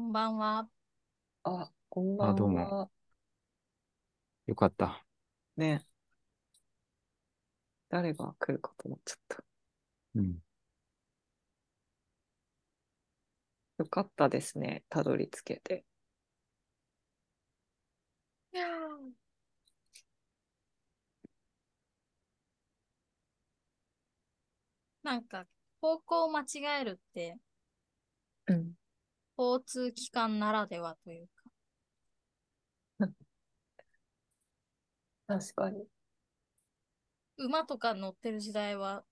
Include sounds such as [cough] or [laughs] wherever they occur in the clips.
んばんは。あ、こんばんあどうもは。よかった。ね。誰が来るかと思っちゃった。うん。よかったですね。たどり着けて。いやなんか、方向を間違えるって、うん。交通機関ならではというか、[laughs] 確かに。馬とか乗ってる時代は、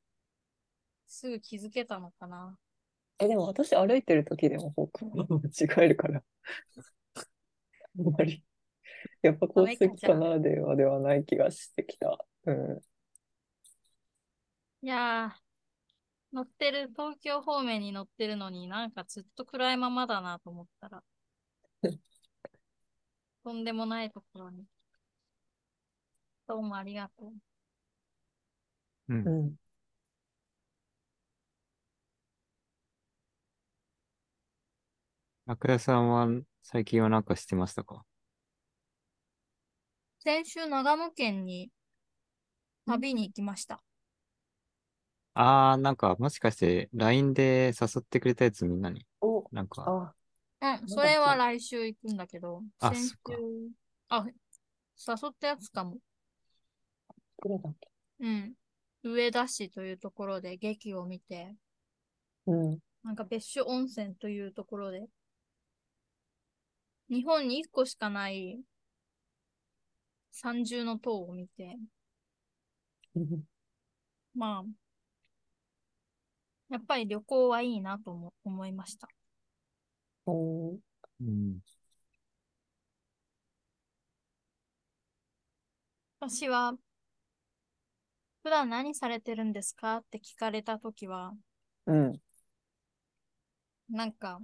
すぐ気づけたのかな。え、でも私歩いてる時でも方向を間違えるから。あんまり。やっぱ交通機関ならではではない気がしてきた。うん。いやー、乗ってる、東京方面に乗ってるのになんかずっと暗いままだなと思ったら、[laughs] とんでもないところに。どうもありがとう。うんう。ん。ラクダさんは最近は何かしてましたか？先週、長野県に旅に行きました。あー、なんかもしかして LINE で誘ってくれたやつみんなに？お、なんか、あ、うん、それは来週行くんだけど、あ先週そっか、あ、誘ったやつかも。どれだっけ？うん。上田市というところで劇を見て、うん。なんか別所温泉というところで、日本に1個しかない三重の塔を見て、まあ、やっぱり旅行はいいなとも思いました。おーうん。私は、普段何されてるんですかって聞かれたときは、うん。なんか、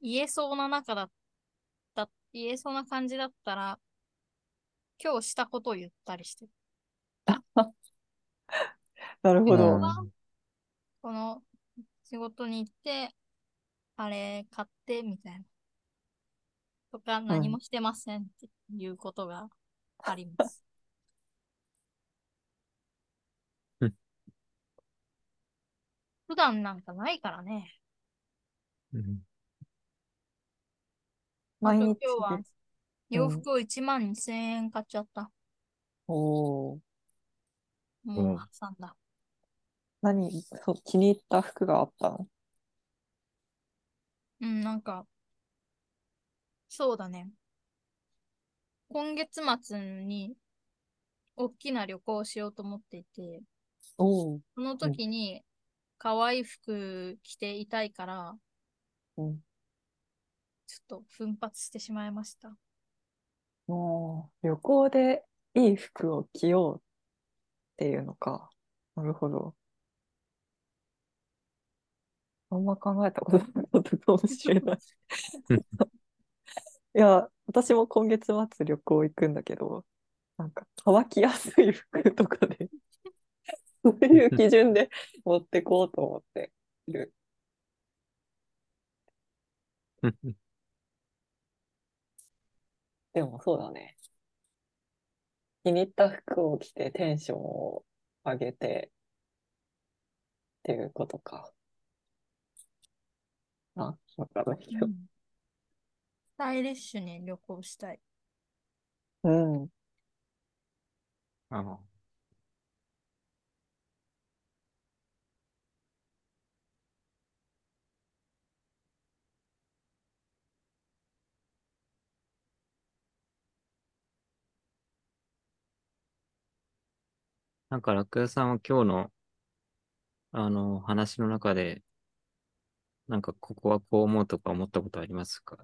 言えそうな中だった、言えそうな感じだったら、今日したことを言ったりしてる。[laughs] なるほど。うんこの仕事に行って、あれ買って、みたいな。とか、何もしてませんっていうことがあります。うん普段なんかないからね。うん毎日あと今日はで洋服を1万2000円買っちゃった。おーもうんう挟んだ。何そう、気に入った服があったの？うん、なんか、そうだね。今月末に大きな旅行をしようと思っていて、その時に可愛い服着ていたいから、うん。ちょっと奮発してしまいました。もう、旅行でいい服を着ようっていうのか。なるほど。あんま考えたことなかったかもしれない。うんいや、私も今月末旅行行くんだけど、なんか乾きやすい服とかで、そういう基準で持ってこうと思っている。[laughs] でもそうだね。気に入った服を着てテンションを上げてっていうことか。あ、わかんないけど。スタイリッシュに旅行したい。うん。あのなんか、ラクダさんは今日の、あの、話の中で、なんか、ここはこう思うとか思ったことありますか？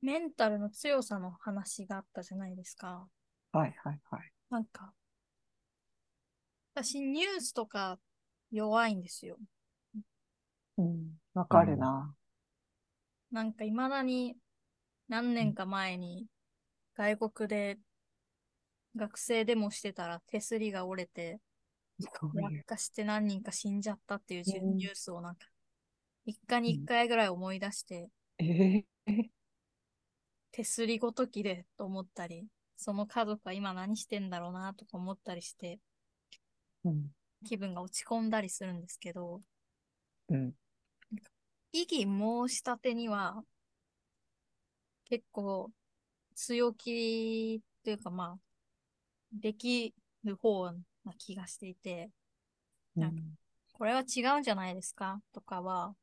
メンタルの強さの話があったじゃないですか。はいはいはい。なんか、私ニュースとか弱いんですよ。うん。わかるな。なんか未だに何年か前に外国で学生デモしてたら手すりが折れて。落下して何人か死んじゃったっていうニュースをなんか一家に一回ぐらい思い出して、ええ手すりごときでと思ったり、その家族は今何してんだろうなとか思ったりして、うん。気分が落ち込んだりするんですけど、うん。異議申し立てには、結構強気というかまあ、できる方な気がしていて、なんかこれは違うんじゃないですか？とかは、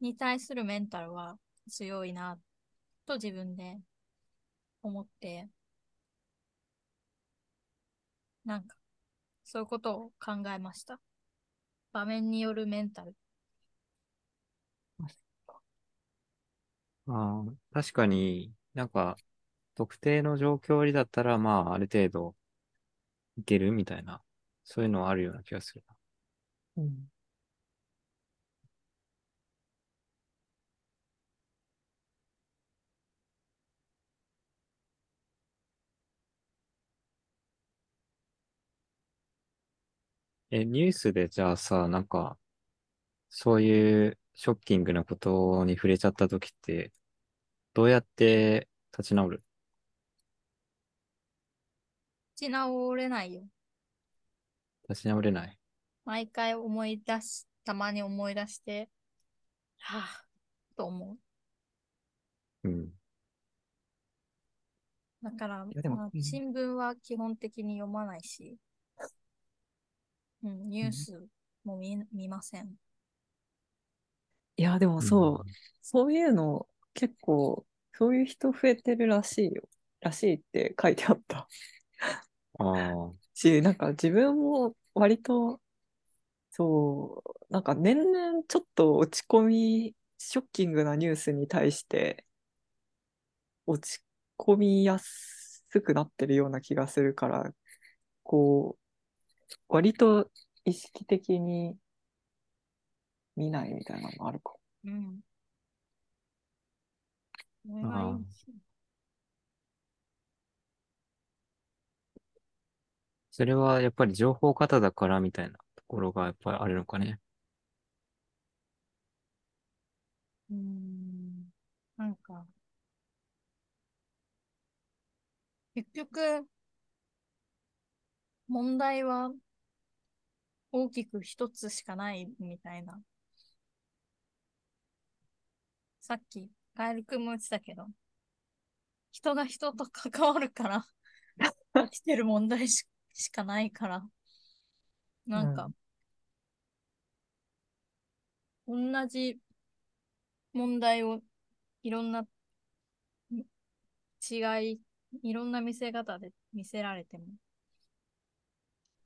に対するメンタルは強いな、と自分で思って、なんか、そういうことを考えました。場面によるメンタル。ああ、確かになんか、特定の状況にだったら、まあ、ある程度、いける？みたいな、そういうのはあるような気がするな。うん。え、ニュースでじゃあさ、なんか、そういうショッキングなことに触れちゃった時って、どうやって立ち直る？立ち直れないよ。立ち直れない毎回思い出し、たまに思い出して、はぁ、と思う。うん。だから、いやでもうんまあ新聞は基本的に読まないし、うん、ニュースも見,、見ません。いや、でもそう、そういうの結構、そういう人増えてるらしいよ。らしいって書いてあった。ああ、し、なんか自分も割と、そう、なんか年々ちょっと落ち込み、ショッキングなニュースに対して、落ち込みやすくなってるような気がするから、こう、割と意識的に見ないみたいなのもあるかも。うん。それがいですよそれはやっぱり情報過多だからみたいなところがやっぱりあるのかね。うーん。なんか、結局、問題は大きく一つしかないみたいな。さっき、カエル君も言ってたけど、人が人と関わるから、[laughs] 起きてる問題ししかないから、なんか、同じ問題をいろんな違い、いろんな見せ方で見せられても、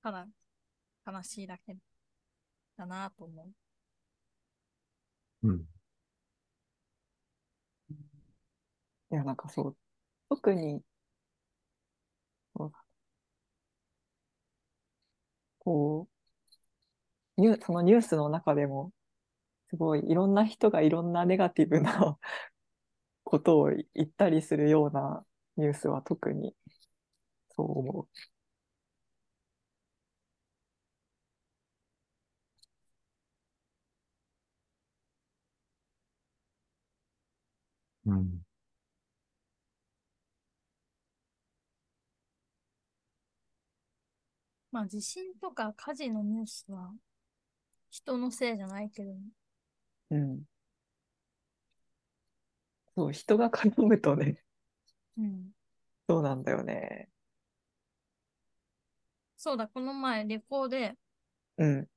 ただ悲しいだけだなと思う。うん。いや、なんかそう、特に、そうだこう、ニュ、そのニュースの中でも、すごいいろんな人がいろんなネガティブな [laughs] ことを言ったりするようなニュースは特にそう思うん。まあ地震とか火事のニュースは人のせいじゃないけど、う。うん。そう、人が絡むとね、うん。そうなんだよね。そうだ、この前旅行で、うん、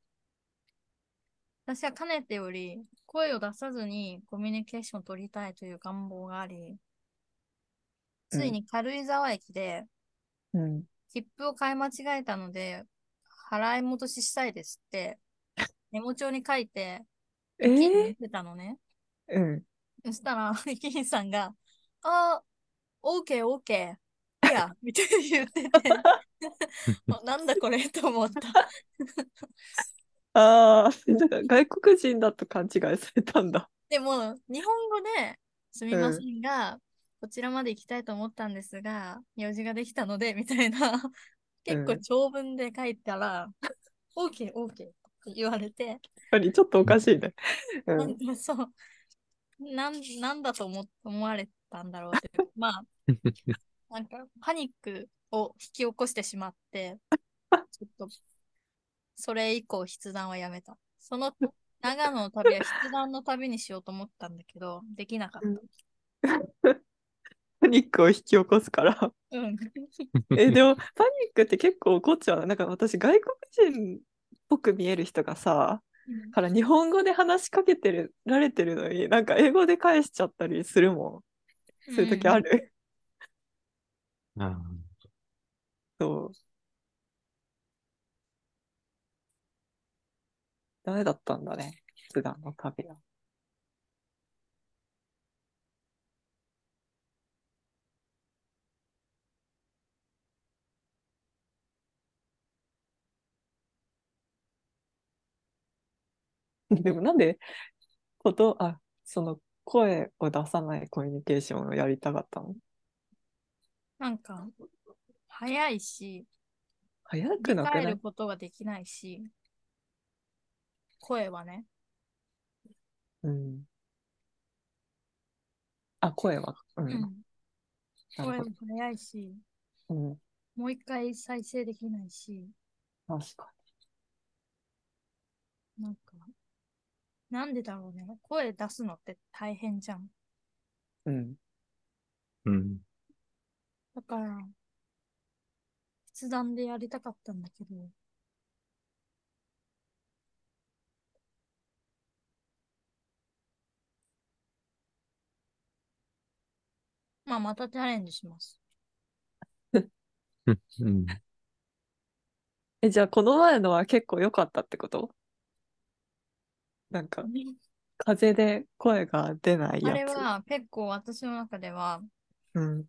私はかねてより声を出さずにコミュニケーションを取りたいという願望があり、ついに軽井沢駅でうん、切符を買い間違えたので、払い戻ししたいですって、メモ帳に書いて、え駅にー見せたのね。うん。そしたら、駅員さんが、あー、オーケーオーケー、いや、[laughs] みたいに言ってて、[laughs] あなんだこれと思った。ああ、[laughs] 外国人だと勘違いされたんだ。でも、日本語で、すみませんが、こちらまで行きたいと思ったんですが、用事ができたので、みたいな、[laughs] 結構長文で書いたら、[laughs] OK、OK とって言われて、やっぱりちょっとおかしいね。うなんそう、なん、なんだと思、思われたんだろうって。まあ、[laughs] なんかパニックを引き起こしてしまって、ちょっと、それ以降筆談はやめた。その長野の旅は筆談の旅にしようと思ったんだけど、できなかった。パニックを引き起こすから。うん。え、でも、パニックって結構怒っちゃう。なんか私、外国人っぽく見える人がさ、から日本語で話しかけてるられてるのに、なんか英語で返しちゃったりするもん。そういう時ある。あそう。ダメだったんだね。普段の旅は。[laughs] でもなんで、こと、あ、その声を出さないコミュニケーションをやりたかったの？なんか、早いし、早く理なくなることができないし、声はね、うん。あ、声は？う。うんん、声も。早いし、うん。もう一回再生できないし、確かなんか、なんでだろうね。声出すのって大変じゃん。に。うん。うん。だから、筆談でやりたかったんだけど、まあ、またチャレンジします。[laughs] うん。え、じゃあ、この前のは結構良かったってこと？なんか、風で声が出ないあやつ。れは結構私の中では、うん。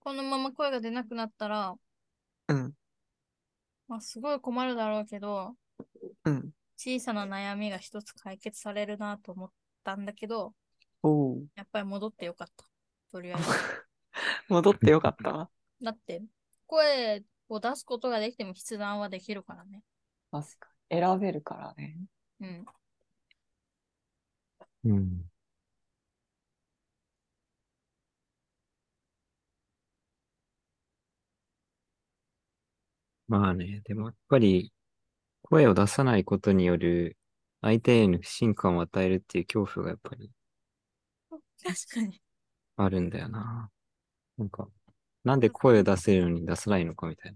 このまま声が出なくなったら、うん。まあ、すごい困るだろうけど、うん。小さな悩みが一つ解決されるなと思ったんだけど。やっぱり戻ってよかった。とりあえず。[laughs] 戻ってよかった？[laughs] だって、声を出すことができても筆談はできるからね。確かに。選べるからね。うん。うん。まあね、でもやっぱり声を出さないことによる相手への不信感を与えるっていう恐怖がやっぱり確かに。あるんだよな。なんか、なんで声を出せるのに出さないのかみたい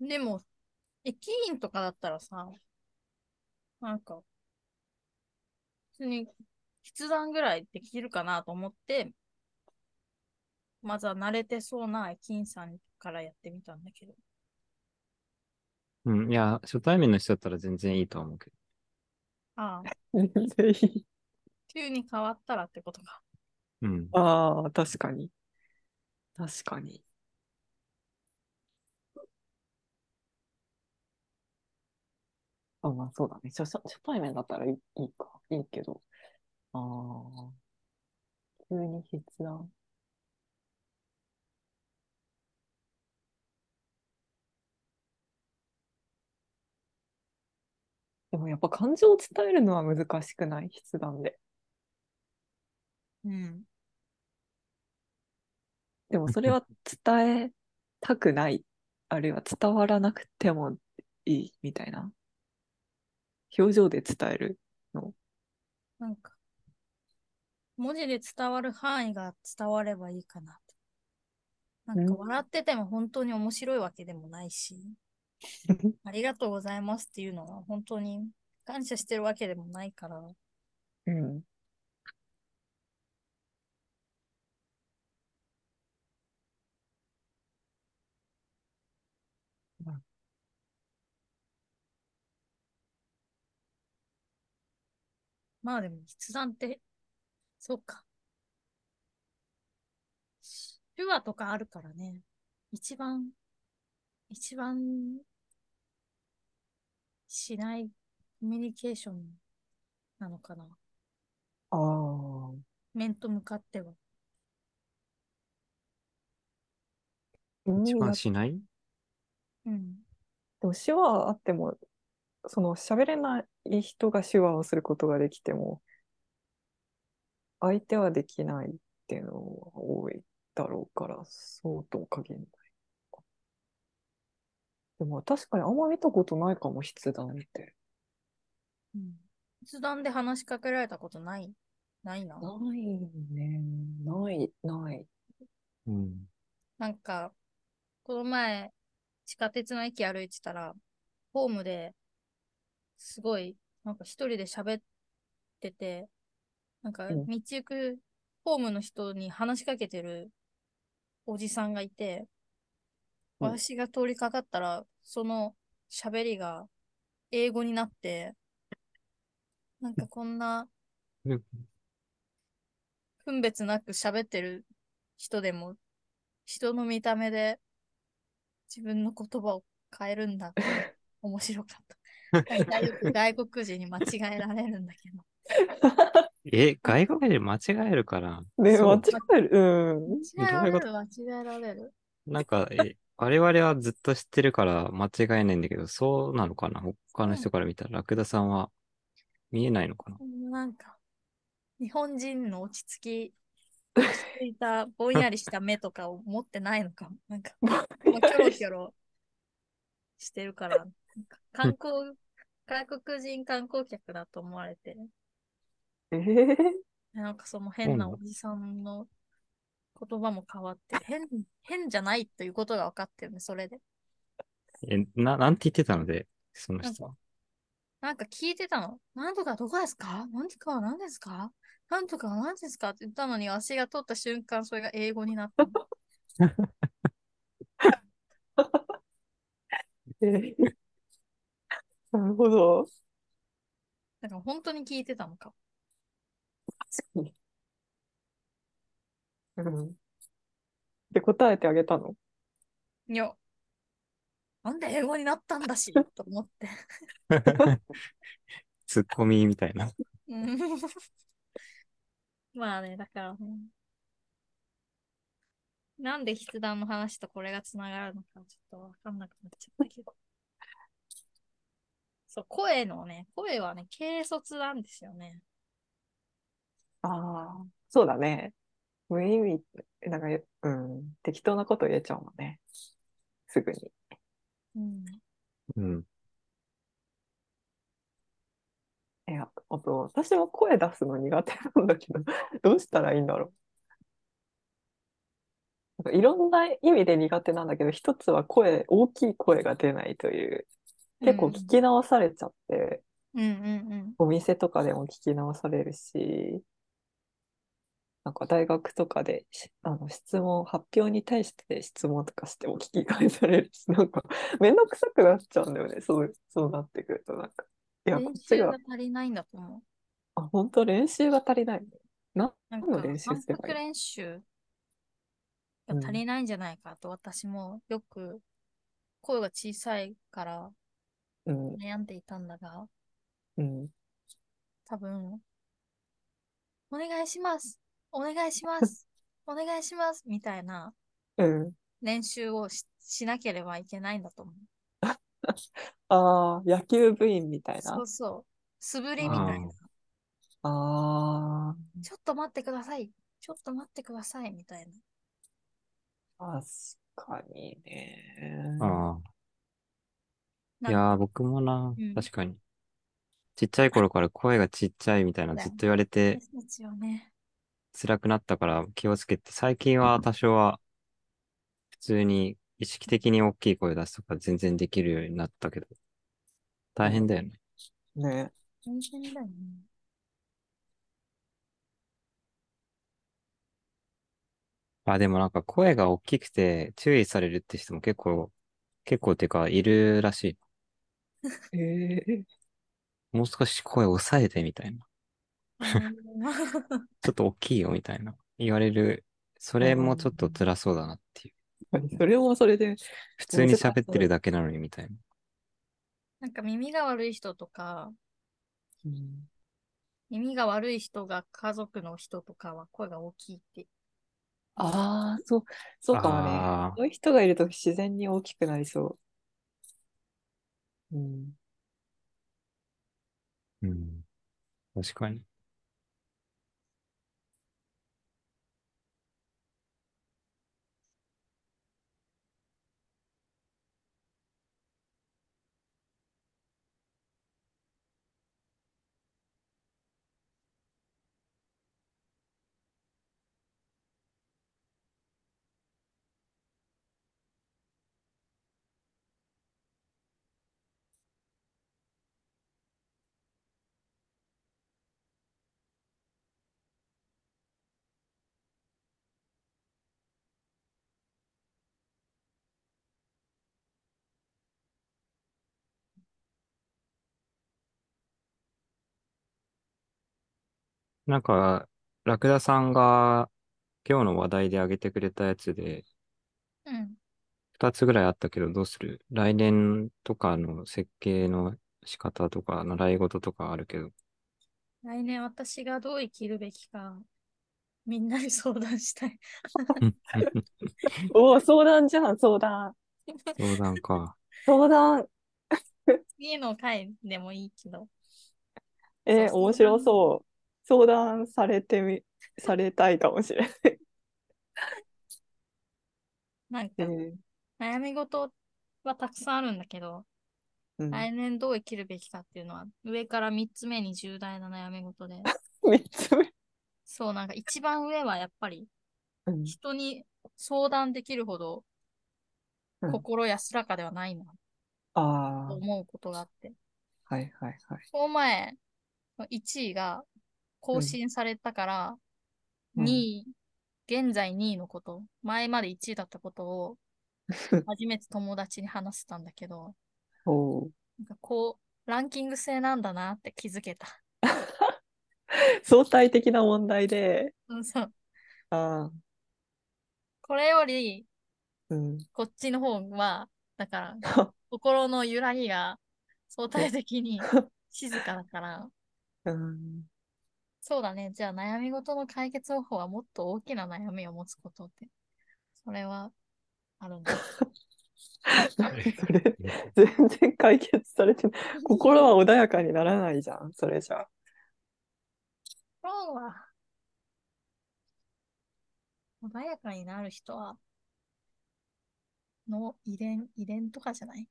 な。でも、駅員とかだったらさ、なんか、普通に筆談ぐらいできるかなと思って、まずは慣れてそうな駅員さんからやってみたんだけど。うん、いや、初対面の人だったら全然いいとは思うけど。ああ、全然いい。急に変わったらってことか。うん。ああ、確かに。確かに。あ、まあそうだね。初、初初対面だったらいい、いいか。いいけど。ああ。急に筆談。でもやっぱ感情を伝えるのは難しくない？筆談で。うん。でもそれは伝えたくない。あるいは伝わらなくてもいいみたいな。表情で伝えるの？なんか、文字で伝わる範囲が伝わればいいかなって。なんかうん？笑ってても本当に面白いわけでもないし、[laughs] ありがとうございますっていうのは本当に感謝してるわけでもないから、うん。まあでも筆談って、そうか。手話とかあるからね。一番、一番しないコミュニケーションなのかな。ああ。面と向かっては。一うん番しない？うん。でも手話あっても、その喋れない人が手話をすることができても、相手はできないっていうのは多いだろうから、そうとも限らない。でも確かにあんま見たことないかも、筆談って。筆談で話しかけられたことない？ないな。ないね。ない、ない。うん。なんか、この前、地下鉄の駅歩いてたら、ホームですごい、なんか一人で喋ってて、なんかうん。道行くホームの人に話しかけてるおじさんがいて、うん。私が通りかかったら、その喋りが英語になって、なんかこんなうん。分別なく喋ってる人でも、人の見た目で自分の言葉を変えるんだって面白かった。外国人に間違えられるんだけど。[laughs] え、外国人間違えるから。ね、間違える。うん。間違えらどういうこれる、間違えられる？なんか、え、我々はずっと知ってるから間違えないんだけど、そうなのかな？他の人から見たら、ラクダさんは見えないのかな？なんか、日本人の落ち着き、落ち着いたぼんやりした目とかを持ってないのかも。なんか、[laughs] もうキョロキョロしてるから、観光、外国人観光客だと思われて、えー、なんかその変なおじさんの言葉も変わって、変、変じゃないということが分かってるね、それで。え、な、なんて言ってたので、その人は？なんか聞いてたの？なんとかどこですか？なんとかは何ですか？なんとかは何ですか？って言ったのに、足が通った瞬間、それが英語になったの。[laughs] え [laughs] ーなるほど。だから本当に聞いてたのか。確かに。うん。で、答えてあげたの？いや、なんで英語になったんだし、と思って。[laughs] ツッコミみたいな。うん [laughs] まあね、だからね。なんで筆談の話とこれがつながるのかちょっとわかんなくなっちゃったけど。そう、声のね、声はね、軽率なんですよね。ああ、そうだね。無意味、なんか、うん、適当なこと言えちゃうもんね。すぐに。うん。うん。いや、あと、私も声出すの苦手なんだけど、どうしたらいいんだろう。なんかいろんな意味で苦手なんだけど、一つは声、大きい声が出ないという、結構聞き直されちゃって、うんうんうん。お店とかでも聞き直されるし、なんか大学とかでしあの質問、発表に対して質問とかしても聞き返されるし、[laughs] なんかめんどくさくなっちゃうんだよね、そう、そうなってくると、なんか。いや、こ練っちが習が、足りないんだと思う。あ、本当？練習が足りない。な、なん何のか反練習すればいい復練習が足りないんじゃないかと私もよく声が小さいからうん、悩んでいたんだが、うん。多分、お願いしますお願いします [laughs] お願いしますみたいなうん。練習をししなければいけないんだと思う。[laughs] ああ、野球部員みたいな？そう。そう。素振りみたいな。あちょっと待ってください。ちょっと待ってください。みたいな。あ、確かにね。ああ。いやー、僕もなうん、確かに。ちっちゃい頃から声がちっちゃいみたいなそうだよずっと言われて私たちよね。辛くなったから気をつけて、最近は多少は普通に意識的に大きい声出すとか全然できるようになったけど、大変だよね。ね。大変だよね。あ、でもなんか声が大きくて注意されるって人も結構、結構っていうかいるらしい。ええもう少し声を抑えてみたいな。[laughs] ちょっと大きいよみたいな。言われる。それもちょっと辛そうだなっていう。それもそれで、普通に喋ってるだけなのにみたいな。なんか耳が悪い人とか、うん耳が悪い人が家族の人とかは声が大きいって。ああ、そう、そうかもね。あそういう人がいると自然に大きくなりそうん。うん。確かに。なんか、ラクダさんが今日の話題で挙げてくれたやつで、うん。二つぐらいあったけど、どうする？来年とかの設計の仕方とか、習い事とかあるけど。来年私がどう生きるべきか、みんなに相談したい。[laughs] おお、相談じゃん、相談。相談か。相談。[laughs] 次の回でもいいけど。えー面白そう。相談されてみ、されたいかもしれない。[laughs] なんかえ、ー。悩み事はたくさんあるんだけど、うん、来年どう生きるべきかっていうのは、上から3つ目に重大な悩み事で、[laughs] 三つ目。そう、なんか一番上はやっぱりうん。人に相談できるほどうん。心安らかではないな。あと思うことがあって、あ、はいはいはい。その前、1位が更新されたから、うん2位、現在2位のこと、前まで1位だったことを [laughs] 初めて友達に話したんだけど、なんかこう、ランキング制なんだなって気づけた。[laughs] 相対的な問題で、うん、そう。ああ、これより、うん。こっちの方は、だから、[laughs] 心の揺らぎが相対的に静かだから、うん、そうだね。じゃあ悩み事の解決方法はもっと大きな悩みを持つことって。それは、あるんだ。[laughs] 何それ、[laughs] 全然解決されてない。[laughs] 心は穏やかにならないじゃん、それじゃ。心は、穏やかになる人は、の遺伝、遺伝とかじゃない、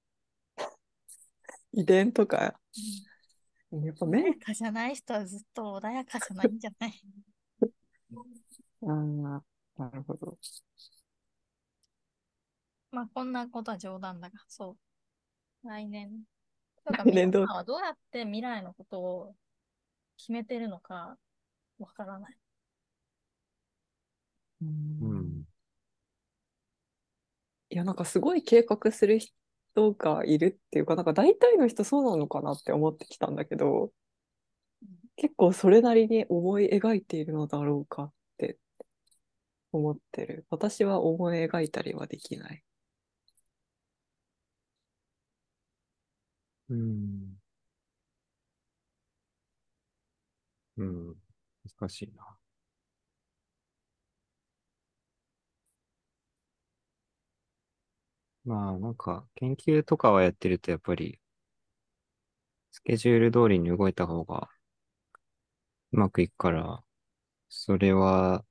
遺伝とか、うん、やっぱ穏やかじゃない人はずっと穏やかじゃないんじゃない？[laughs] ああ、なるほど。[laughs] まあ、こんなことは冗談だが、そう。来年。とか来年どう？皆さんはどうやって未来のことを決めてるのかわからない。ううんん。いや、なんかすごい計画する人がいるっていうか、なんか大体の人そうなのかなって思ってきたんだけど、結構それなりに思い描いているのだろうかって思ってる。私は思い描いたりはできない。うん。うん。難しいな。まあ、なんか、研究とかはやってると、やっぱり、スケジュール通りに動いた方がうまくいくから、それは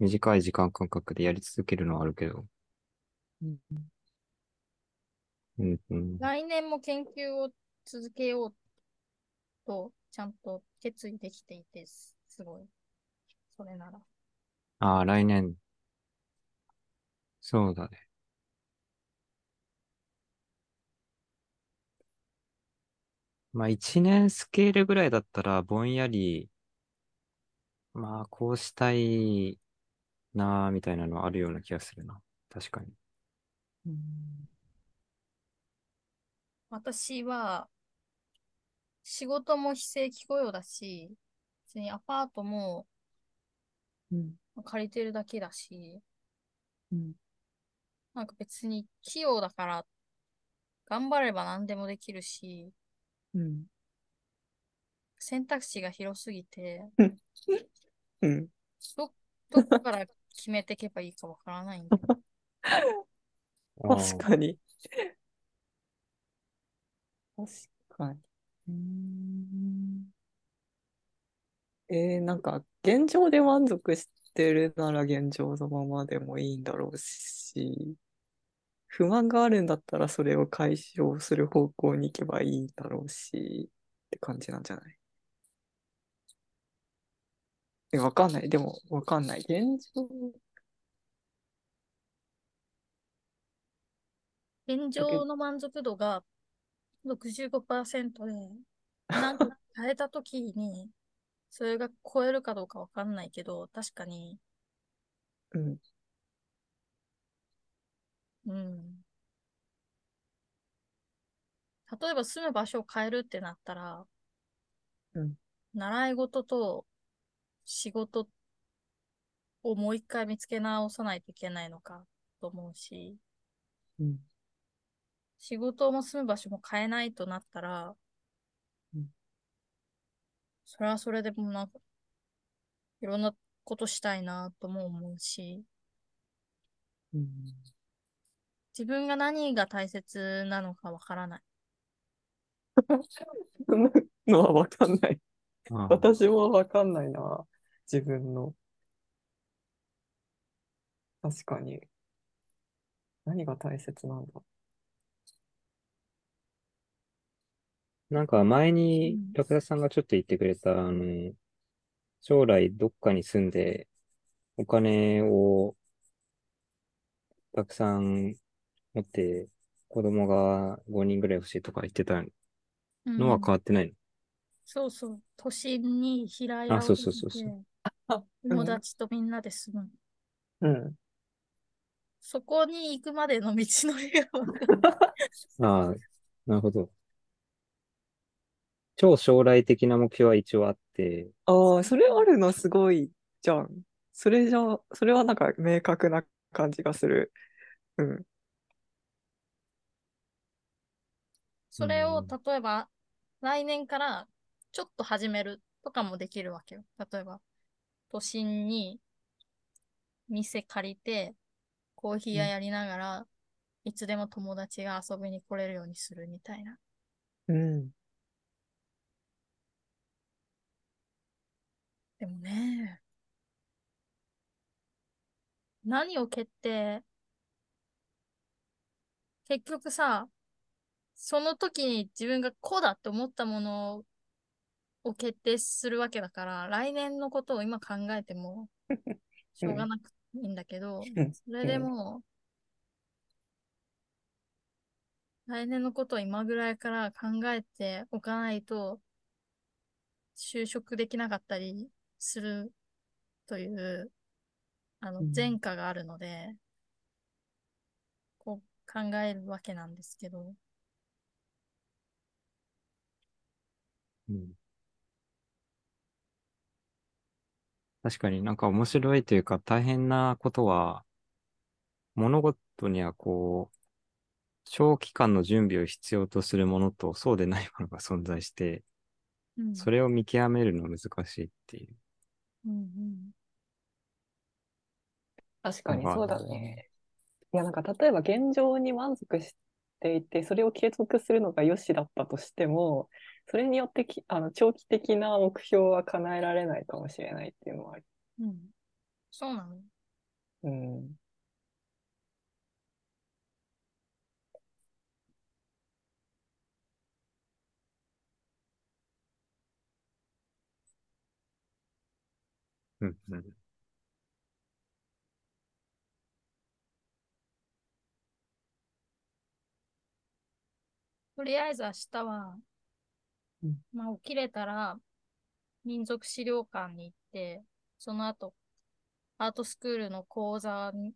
短い時間間隔でやり続けるのはあるけど。うんうん、うん。来年も研究を続けようと、ちゃんと決意できていて、すすごい。それなら。ああ、来年。そうだね。まあ、一年スケールぐらいだったら、ぼんやり、まあ、こうしたいなあみたいなのはあるような気がするな。確かに。うん。私は、仕事も非正規雇用だし、別にアパートもうん。借りてるだけだし、うん。なんか別に器用だから、頑張れば何でもできるし、うん選択肢が広すぎて、うんど、どこから決めていけばいいかわからないんだよ。[laughs] 確かに。確かに。うーんえー、なんか、現状で満足してるなら現状のままでもいいんだろうし、不満があるんだったらそれを解消する方向に行けばいいんだろうし、って感じなんじゃない？え、わかんない。でも、わかんない。現状、現状の満足度が65%で、なんか変えたときに、[laughs] それが超えるかどうかわかんないけど、確かに、うん。うん。例えば住む場所を変えるってなったら、うん習い事と仕事をもう一回見つけ直さないといけないのかと思うし、うん。仕事も住む場所も変えないとなったら、うんそれはそれでもなんか、いろんなことしたいなとも思うし、うん。自分が何が大切なのかわからない。そんなのはわかんない。私もわかんないな。自分の。確かに。何が大切なんだなんか前うにん、ラクダさんがちょっと言ってくれた、あの、将来どっかに住んで、お金をたくさん持って、子供が5人ぐらい欲しいとか言ってたのはうん変わってないの、そうそう。都心に平あ屋をそうそうそうそう友達とみんなで住む。うん。そこに行くまでの道のりが。[laughs] ああ、なるほど。超将来的な目標は一応あって、ああ、それあるのすごいじゃん。それじゃ、それはなんか明確な感じがする。うん。それをうん例えば来年からちょっと始めるとかもできるわけよ。例えば都心に店借りてコーヒー屋やりながら、いつでも友達が遊びに来れるようにするみたいな。うん。でもね、何を決定、結局さ、その時に自分がこうだって思ったものを決定するわけだから、来年のことを今考えてもしょうがなくていいんだけど、うんそれでも、来年のことを今ぐらいから考えておかないと、就職できなかったりするという、あのうん、前科があるので、こう考えるわけなんですけど、うん確かになんか面白いというか大変なことは、物事にはこう、長期間の準備を必要とするものとそうでないものが存在して、うん、それを見極めるの難しいっていう。うんうん確かにそうだね。いや、なんか例えば現状に満足していて、それを継続するのが良しだったとしても、それによってきあの長期的な目標は叶えられないかもしれないっていうのはある。うん。そうなの？うん。うんうんとりあえず明日は、うんまあ起きれたら民族資料館に行って、その後アートスクールの講座に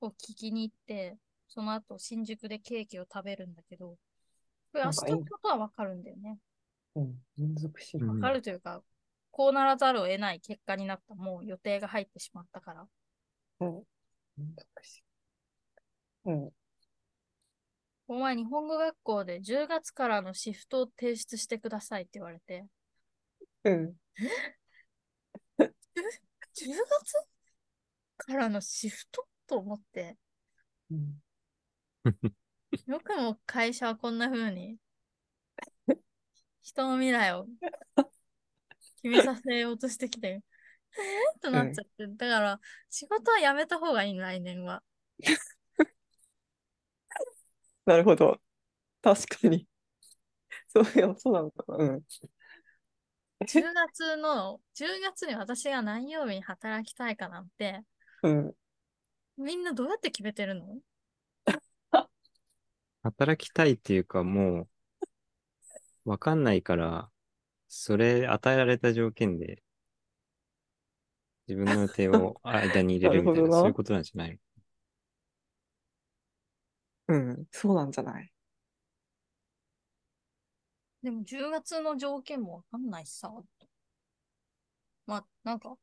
を聞きに行って、その後新宿でケーキを食べるんだけど、これ明日のことはわかるんだよね。うん。民族資料。うんわかるというか、こうならざるを得ない結果になった。もう予定が入ってしまったから。うん。民族資料。うん。この前日本語学校で10月からのシフトを提出してくださいって言われて、うん。10月からのシフト？と思って、うん。よくも会社はこんな風に人の未来を決めさせようとしてきて、えー？ってなっちゃって。だから、仕事はやめた方がいい、来年は。なるほど。確かに。そういや、そうなのかな。うん。10月の、10月に私が何曜日に働きたいかなんて、うん。みんなどうやって決めてるの？[laughs] 働きたいっていうかもう、わかんないから、それ与えられた条件で、自分の予定を間に入れるみたいな、なるほどなそういうことなんじゃないうん。そうなんじゃない？でも10月の条件もわかんないしさ。まあ、なんか、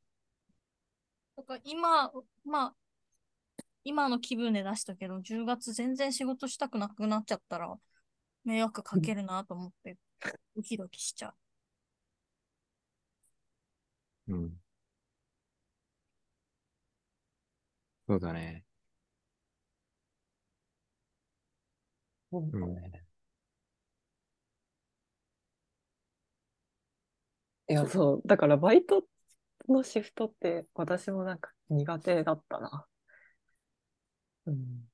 なんか今、まあ、今の気分で出したけど、10月全然仕事したくなくなっちゃったら、迷惑かけるなと思って、ドキドキしちゃう。のうん。そうだね。うんうん。いや、そう。だから、バイトのシフトって、私もなんか苦手だったな。うん。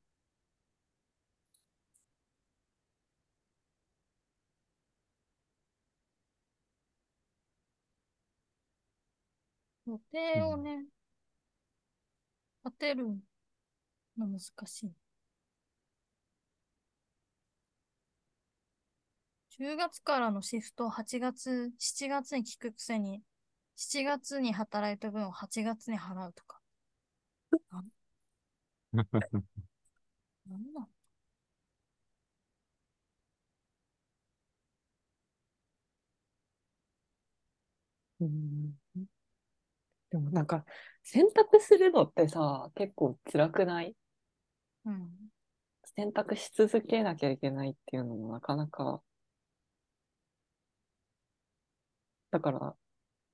予定をね、立てるの難しい。10月からのシフトを8月、7月に聞くくせに、7月に働いた分を8月に払うとか。なん？[laughs] なんだうんでもなんか、選択するのってさ、結構辛くない？うん。選択し続けなきゃいけないっていうのもなかなか。だから、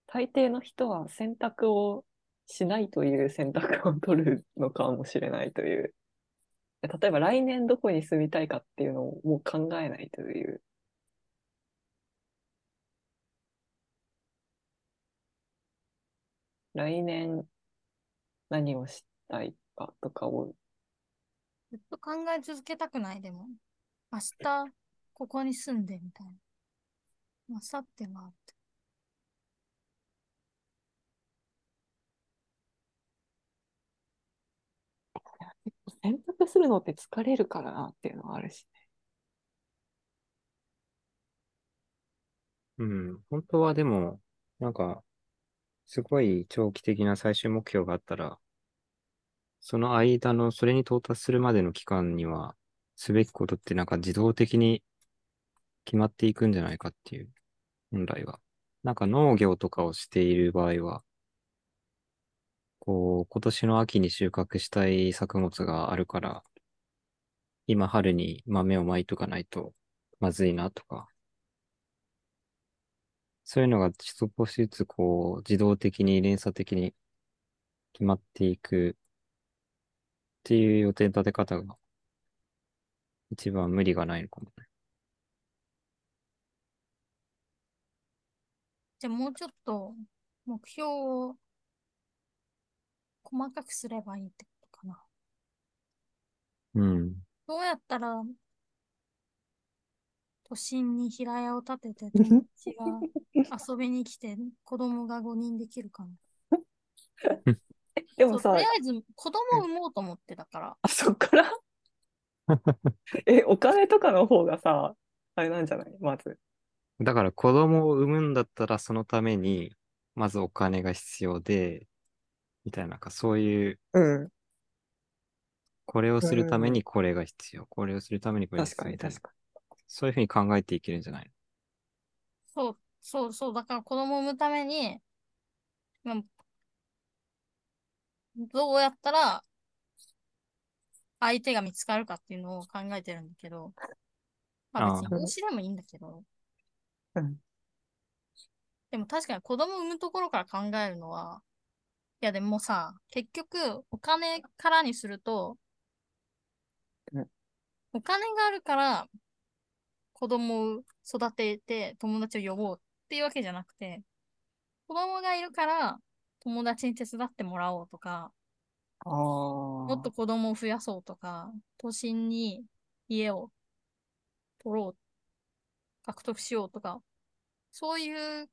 大抵の人は選択をしないという選択を取るのかもしれないという。例えば来年どこに住みたいかっていうのをもう考えないという。来年何をしたいかとかをずっと考え続けたくない、でも。明日、ここに住んで、みたいな。明後日もあって。選択するのって疲れるからなっていうのはあるしねうん。本当はでも、なんか、すごい長期的な最終目標があったら、その間の、それに到達するまでの期間には、すべきことってなんか自動的に決まっていくんじゃないかっていう、本来は。なんか農業とかをしている場合は、こう、今年の秋に収穫したい作物があるから、今春に豆をまいとかないとまずいなとか、そういうのが少しずつこう、自動的に連鎖的に決まっていくっていう予定立て方が一番無理がないのかもね。じゃあもうちょっと目標を細かくすればいいってことかな。うん。どうやったら都心に平屋を建てて友達が遊びに来て子供が5人できるかな。でもさりあ、えず子供を産もうと思ってだから。あそっから？[laughs] え、お金とかの方がさ、あれなんじゃない？まず。だから子供を産むんだったらそのために、まずお金が必要で、みたいな、なんかそういう、うん。これをするためにこれが必要、これをするためにこれが確か要みたいな。確かそういうふうに考えていけるんじゃないそう、そう、そう。だから子供を産むために、まあどうやったら相手が見つかるかっていうのを考えてるんだけど、まあ別にああ養子でもいいんだけど、うん。でも確かに子供を産むところから考えるのは、いやでもさ、結局お金からにすると、うん。お金があるから子供を育てて友達を呼ぼうっていうわけじゃなくて、子供がいるから友達に手伝ってもらおうとか、あもっと子供を増やそうとか、都心に家を取ろう、獲得しようとか、そういう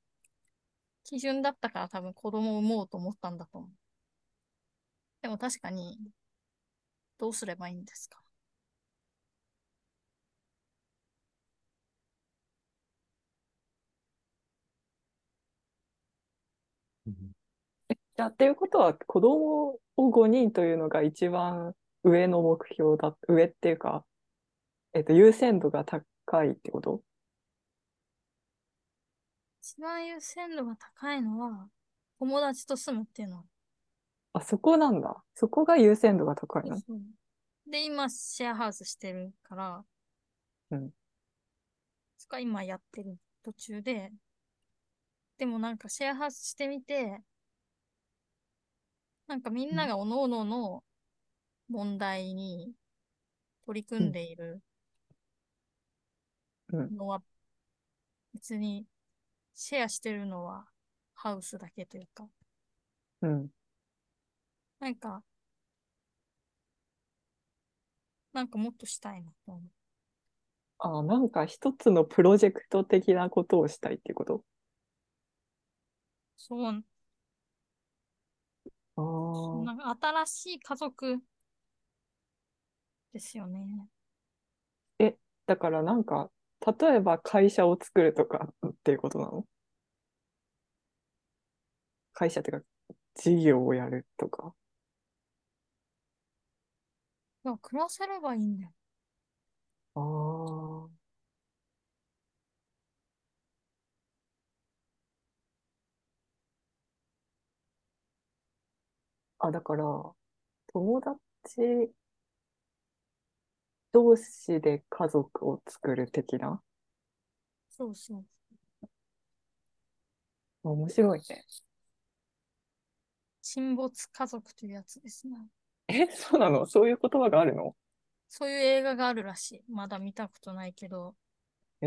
基準だったから多分子供を産もうと思ったんだと思う。でも確かに、どうすればいいんですか？じゃあ、っていうことは、子供を5人というのが一番上の目標だ、上っていうか、えっと、優先度が高いってこと？一番優先度が高いのは、友達と住むっていうのは。あ、そこなんだ。そこが優先度が高いの？そうで、今、シェアハウスしてるから、うん。そこは今やってる途中で、でもなんかシェアハウスしてみて、なんかみんなが各々の問題に取り組んでいるうん。のは、別にシェアしてるのはハウスだけというか、うん。なんか、なんかもっとしたいなと思う。あ、なんか一つのプロジェクト的なことをしたいっていうこと？そう、ああ。なんか新しい家族ですよね。だからなんか、例えば会社を作るとか [laughs] っていうことなの？会社っていうか、事業をやるとか。いや、暮らせればいいんだよ。ああ。あ、だから、友達同士で家族を作る的な？そうそう。面白いね。沈没家族というやつですね。え、[laughs] そうなの？そういう言葉があるの？そういう映画があるらしい。まだ見たことないけど、え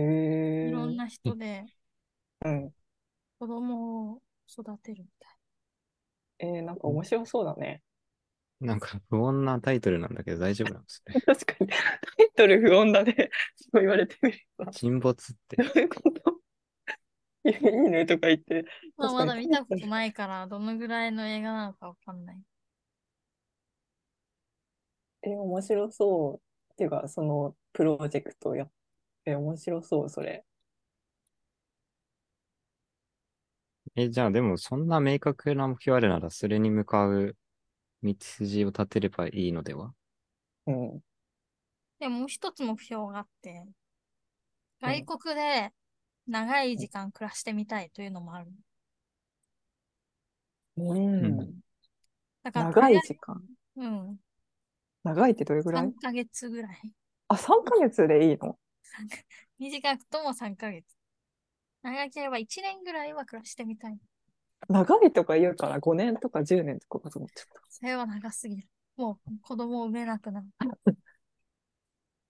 いろんー、な人でうん。子供を育てるみたい。えー、なんか面白そうだね。なんか不穏なタイトルなんだけど大丈夫なんですね。[laughs] 確かに、タイトル不穏だね。[laughs] そう言われてみると。沈没ってど。ういうこと？[laughs] いや、いいねとか言って。まあ、まだ見たことないから、どのぐらいの映画なのかわかんない。え、面白そう。っていうか、そのプロジェクトやって、面白そう、それ。え、じゃあでもそんな明確な目標あるならそれに向かう道筋を立てればいいのでは？うん。でももう一つ目標があって、外国で長い時間暮らしてみたいというのもある。うん。だから、長い時間？うん。長いってどれぐらい？3ヶ月ぐらい。あ、3ヶ月でいいの？三か [laughs] 短くとも3ヶ月。長ければ1年ぐらいは暮らしてみたい。長いとか言うから5年とか10年とかかと思っちゃった。それは長すぎる。もう子供を産めなくなる。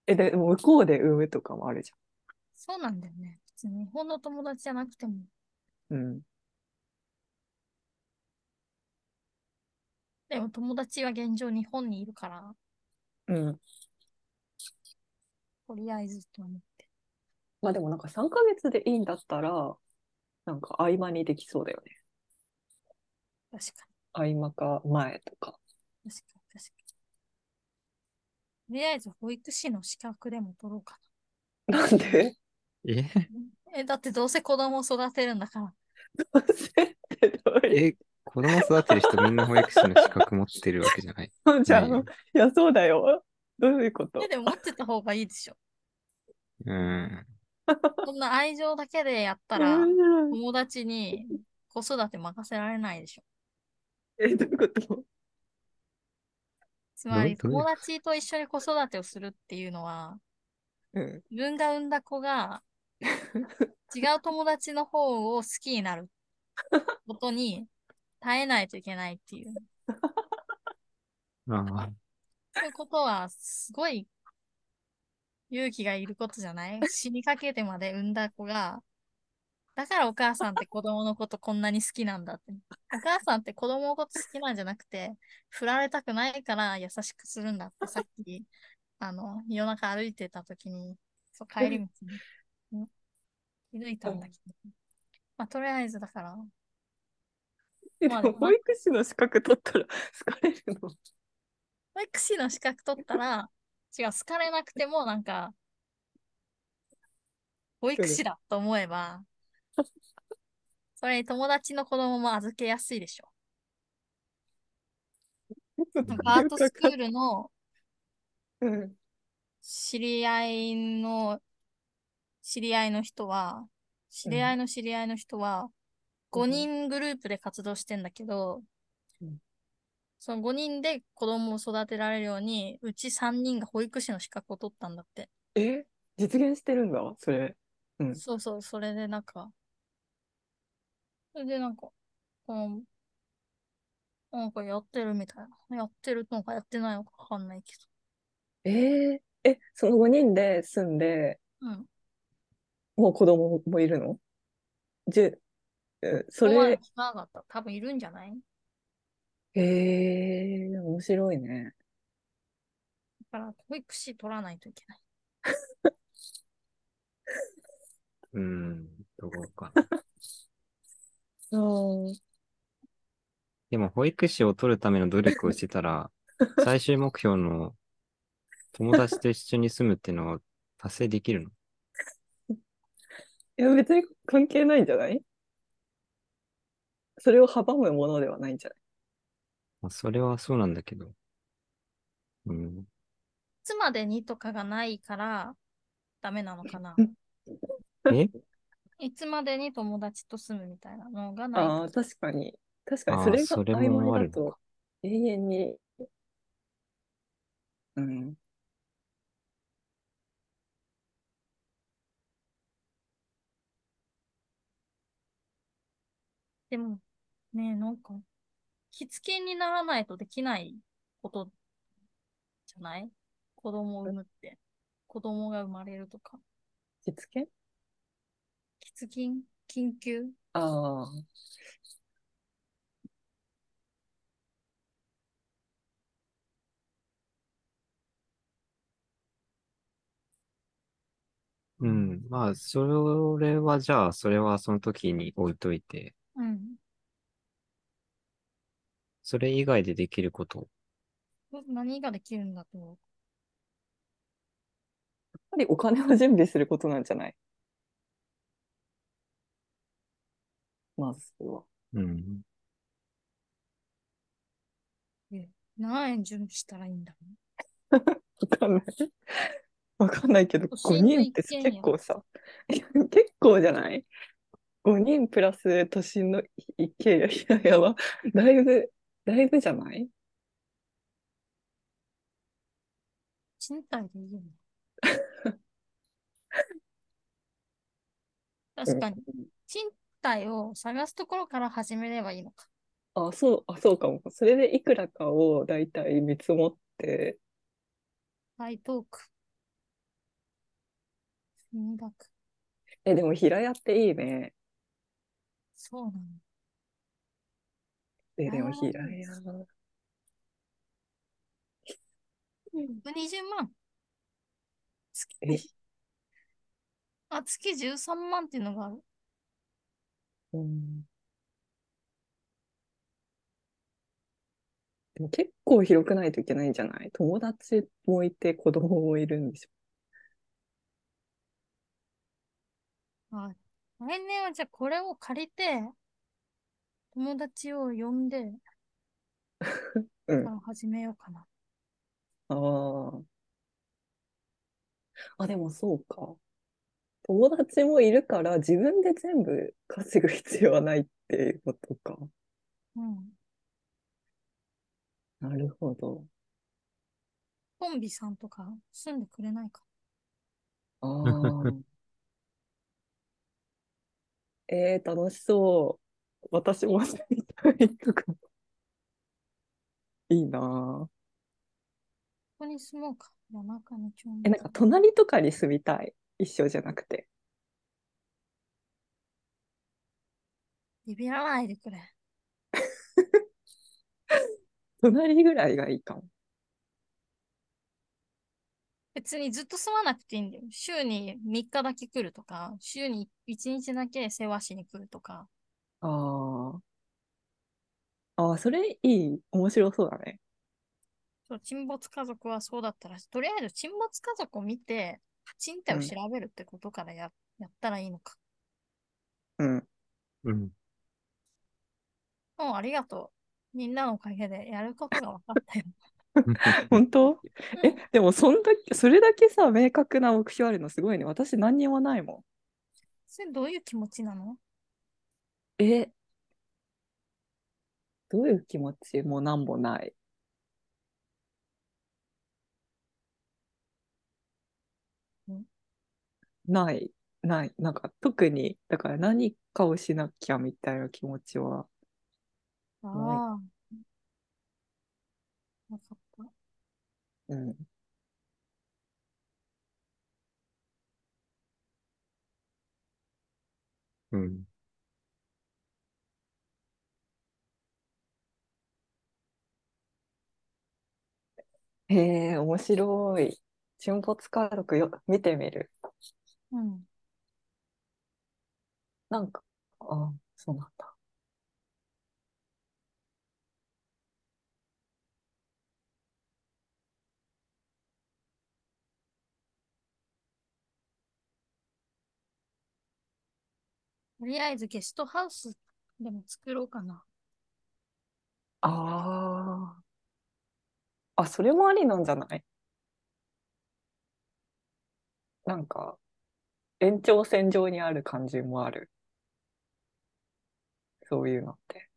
え、でも向こうで産むとかもあるじそうなんだよね。別に日本の友達じゃなくても。ゃん。うん。でも友達は現状日本にいるから、うん。とりあえずと思って。まあでもなんか3ヶ月でいいんだったら、なんか合間にできそうだよね。確か合間か前とか。に。確かに。確かに。とりあえず保育士の資格でも取ろうかなんで？え？な。え、だってどうせ子供を育てるんだから。どうせってどういう？え、子供育てる人みんな保育士の資格持ってるわけじゃない。そうじゃん。ないいや、そうだよ。どういうこと？え、でも持ってた方がいいでしょ。うん。そんな愛情だけでやったら、うん友達に子育て任せられないでしょ。え、どういうこと？[laughs] つまり、友達と一緒に子育てをするっていうのは、うん。自分が産んだ子が [laughs] 違う友達の方を好きになることに耐えないといけないっていう。[laughs] ああ。そういうことは、すごい勇気がいることじゃない？死にかけてまで産んだ子が、だからお母さんって子供のことこんなに好きなんだって。お母さんって子供のこと好きなんじゃなくて、振られたくないから優しくするんだって、さっき、あの、夜中歩いてた時に、そう帰り道に、うん気づいたんだけど。まあ、とりあえずだから、まあも保育士の資格取ったら好かれるの？保育士の資格取ったら、違う、好かれなくても、なんか、保育士だと思えば、[laughs] それに友達の子供も預けやすいでしょ。[laughs] バートスクールのうん。知り合いの、知り合いの人は、知り合いの知り合いの人は、5人グループで活動してんだけどうん、その5人で子供を育てられるように、うち3人が保育士の資格を取ったんだって。え？実現してるんだ、それ。うん。そうそう、それでなんか、それでなんか、この、なんかやってるみたいな。やってるのかやってないのかわかんないけえー、え、その5人で住んで、ど。うん。もう子供もいるの？じゅ、えそれ聞かなかった。多分いるんじゃない？えー、面白いね。だから、保育士取らないといけない。[laughs] うん、どうか。うん。でも、保育士を取るための努力をしてたら、[laughs] 最終目標の友達と一緒に住むっていうのは達成できるの？いや、別に関係ないんじゃない？それを阻むものではないんじゃない？まあ、それはそうなんだけど。うん。いつまでにとかがないから、ダメなのかな？え？いつまでに友達と住むみたいなのがないと。ああ、確かに。確かに、それがそれ曖もあるの昧だと永遠に、うん。でも、ねえ、なんか、しつけにならないとできないことじゃない？子供を産むって。子供が生まれるとか。しつけ？喫緊緊急？ああ。うん。まあ、それはじゃあ、それはその時に置いといて、うん。それ以外でできること。何ができるんだと思う？やっぱりお金を準備することなんじゃない？まずは。うん。何円準備したらいいんだろ [laughs] わかんない。わかんないけど、都5心の人って結構さ、[laughs] 結構じゃない ?5 人プラス都心の一軒家、いやいやは、だいぶ、だいぶじゃない？賃貸でいいよね。[laughs] 確かに。賃貸を探すところから始めればいいのか。あ、そう、あ、そうかも。それでいくらかをだいたい見積もって、台東区。墨田区。え、でも平屋っていいね。そうなの。え、でも平屋。120万。月えあ、月13万っていうのがある。うんでも結構広くないといけないんじゃない？友達もいて子供もいるんでしあ来年はじゃあこれを借りて、友達を呼んで、[laughs] うんから始めようかな。ょ。ああ。あ、でもそうか。友達もいるから自分で全部稼ぐ必要はないっていうことか。うん。なるほど。コンビさんとか住んでくれないか？ああ。[laughs] えー、楽しそう。私も住みたいとか。いいなぁ。ここに住もうか。夜中にちょんえ、なんか隣とかに住みたい。一緒じゃなくて。ビビらないでくれ。[laughs] 隣ぐらいがいいかも。別にずっと住まなくていいんだよ。週に3日だけ来るとか、週に1日だけ世話しに来るとか。ああ。ああ、それいい。面白そうだね。そう、沈没家族はそうだったらしい。とりあえず沈没家族を見て、賃貸を調べるってことからや,、やったらいいのか。うん。うん。もうありがとう。みんなのおかげでやることが分かったよ。[laughs] 本当？うんえ、でもそんだけ、それだけさ、明確な目標あるのすごいね。私何にもないもそれどういう気持ちなの？ん。え、どういう気持ち？もなんもない。ない、ない。なんか特に、だから何かをしなきゃみたいな気持ちは、ああ。分かった。うん。うん。へえ、面白い。沈没家族よ、見てみる。うん。なんか、あ、そうなんだ。とりあえずゲストハウスでも作ろうかな。ああ。あ、それもありなんじゃない？なんか、延長線上にある感じもある。そういうのって。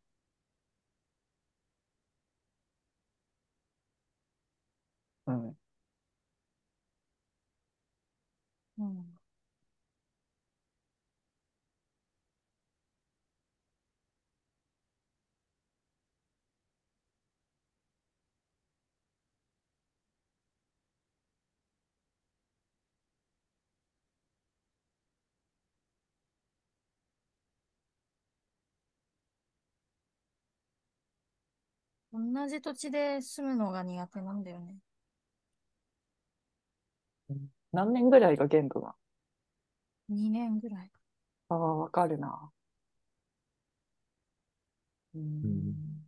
うん。うん。同じ土地で住むのが苦手なんだよね。何年ぐらいが限度な2年ぐらい。ああ、わかるな。ううんん。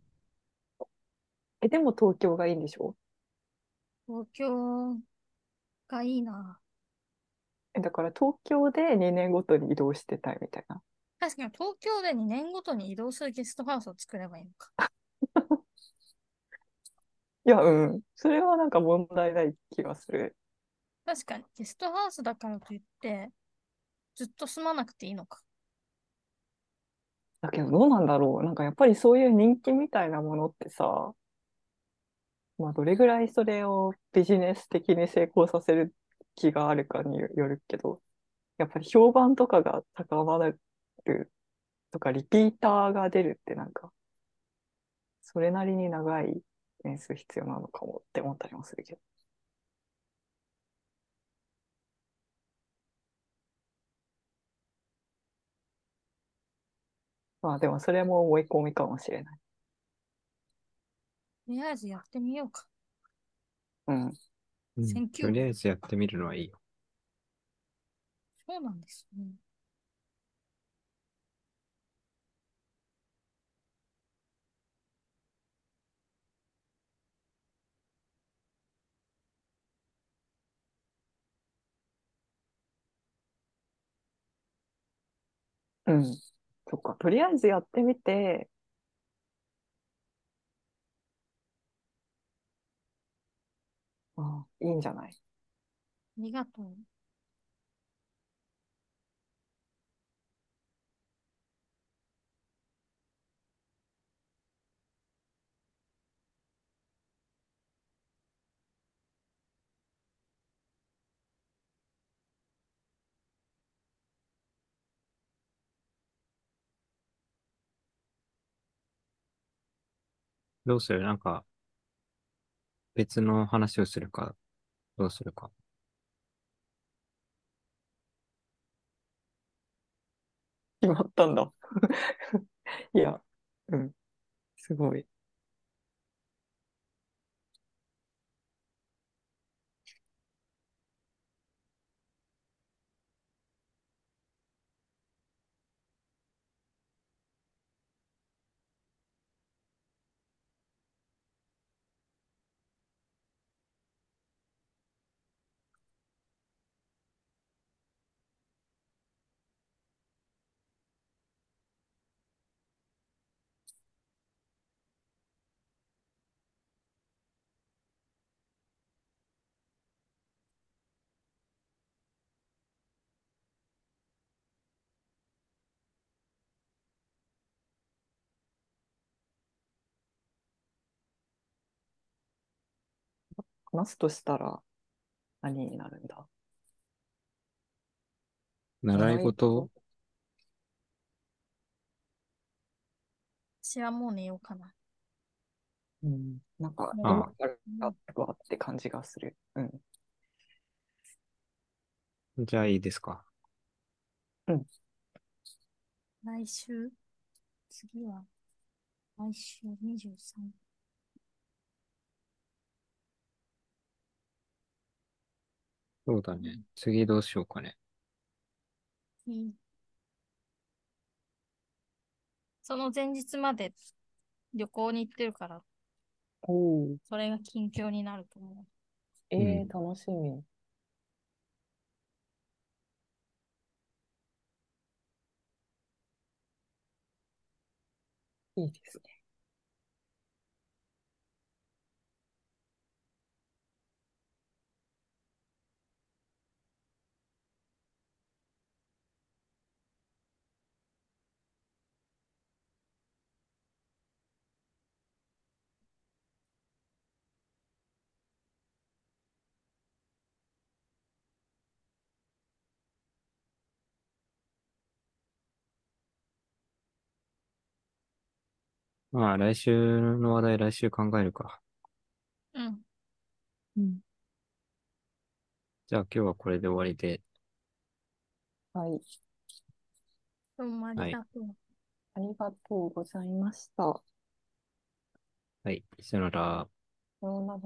え、でも東京がいいんでしょ？東京がいいな。え、だから東京で2年ごとに移動してたいみたいな？確かに東京で2年ごとに移動するゲストハウスを作ればいいのか。いや、うん。それはなんか問題ない気がする。確かにゲストハウスだからといって、ずっと住まなくていいのか。だけどどうなんだろう。なんかやっぱりそういう人気みたいなものってさ、まあどれぐらいそれをビジネス的に成功させる気があるかによるけど、やっぱり評判とかが高まるとか、リピーターが出るってなんか、それなりに長い年数必要なのかもって思ったりもするけど。まあでもそれも思い込みかもしれない。とりあえずやってみようか。うん。うん選挙とりあえずやってみるのはいいよ。そうなんですね。うん。そっか。とりあえずやってみて、あいいんじゃない？ありがとう。どうする？なんか、別の話をするか、どうするか。決まったんだ。[laughs] いや、うん。すごい。話すとしたら何になるんだ？習い事？私はもう寝ようかな。うん。なんか、うん今からはって感じがする。うん。じゃあいいですか？来週？次は？来週？23。そうだね。次どうしようかね。いいその前日まで旅行に行ってるから、おお。それが近況になると思う。えうんー、楽しみ。いいですね。まあ来週の話題来週考えるか。うん。うん。じゃあ今日はこれで終わりで。はい。どうもありがとう。ありがとうございました。はい。さよなら。さようなら。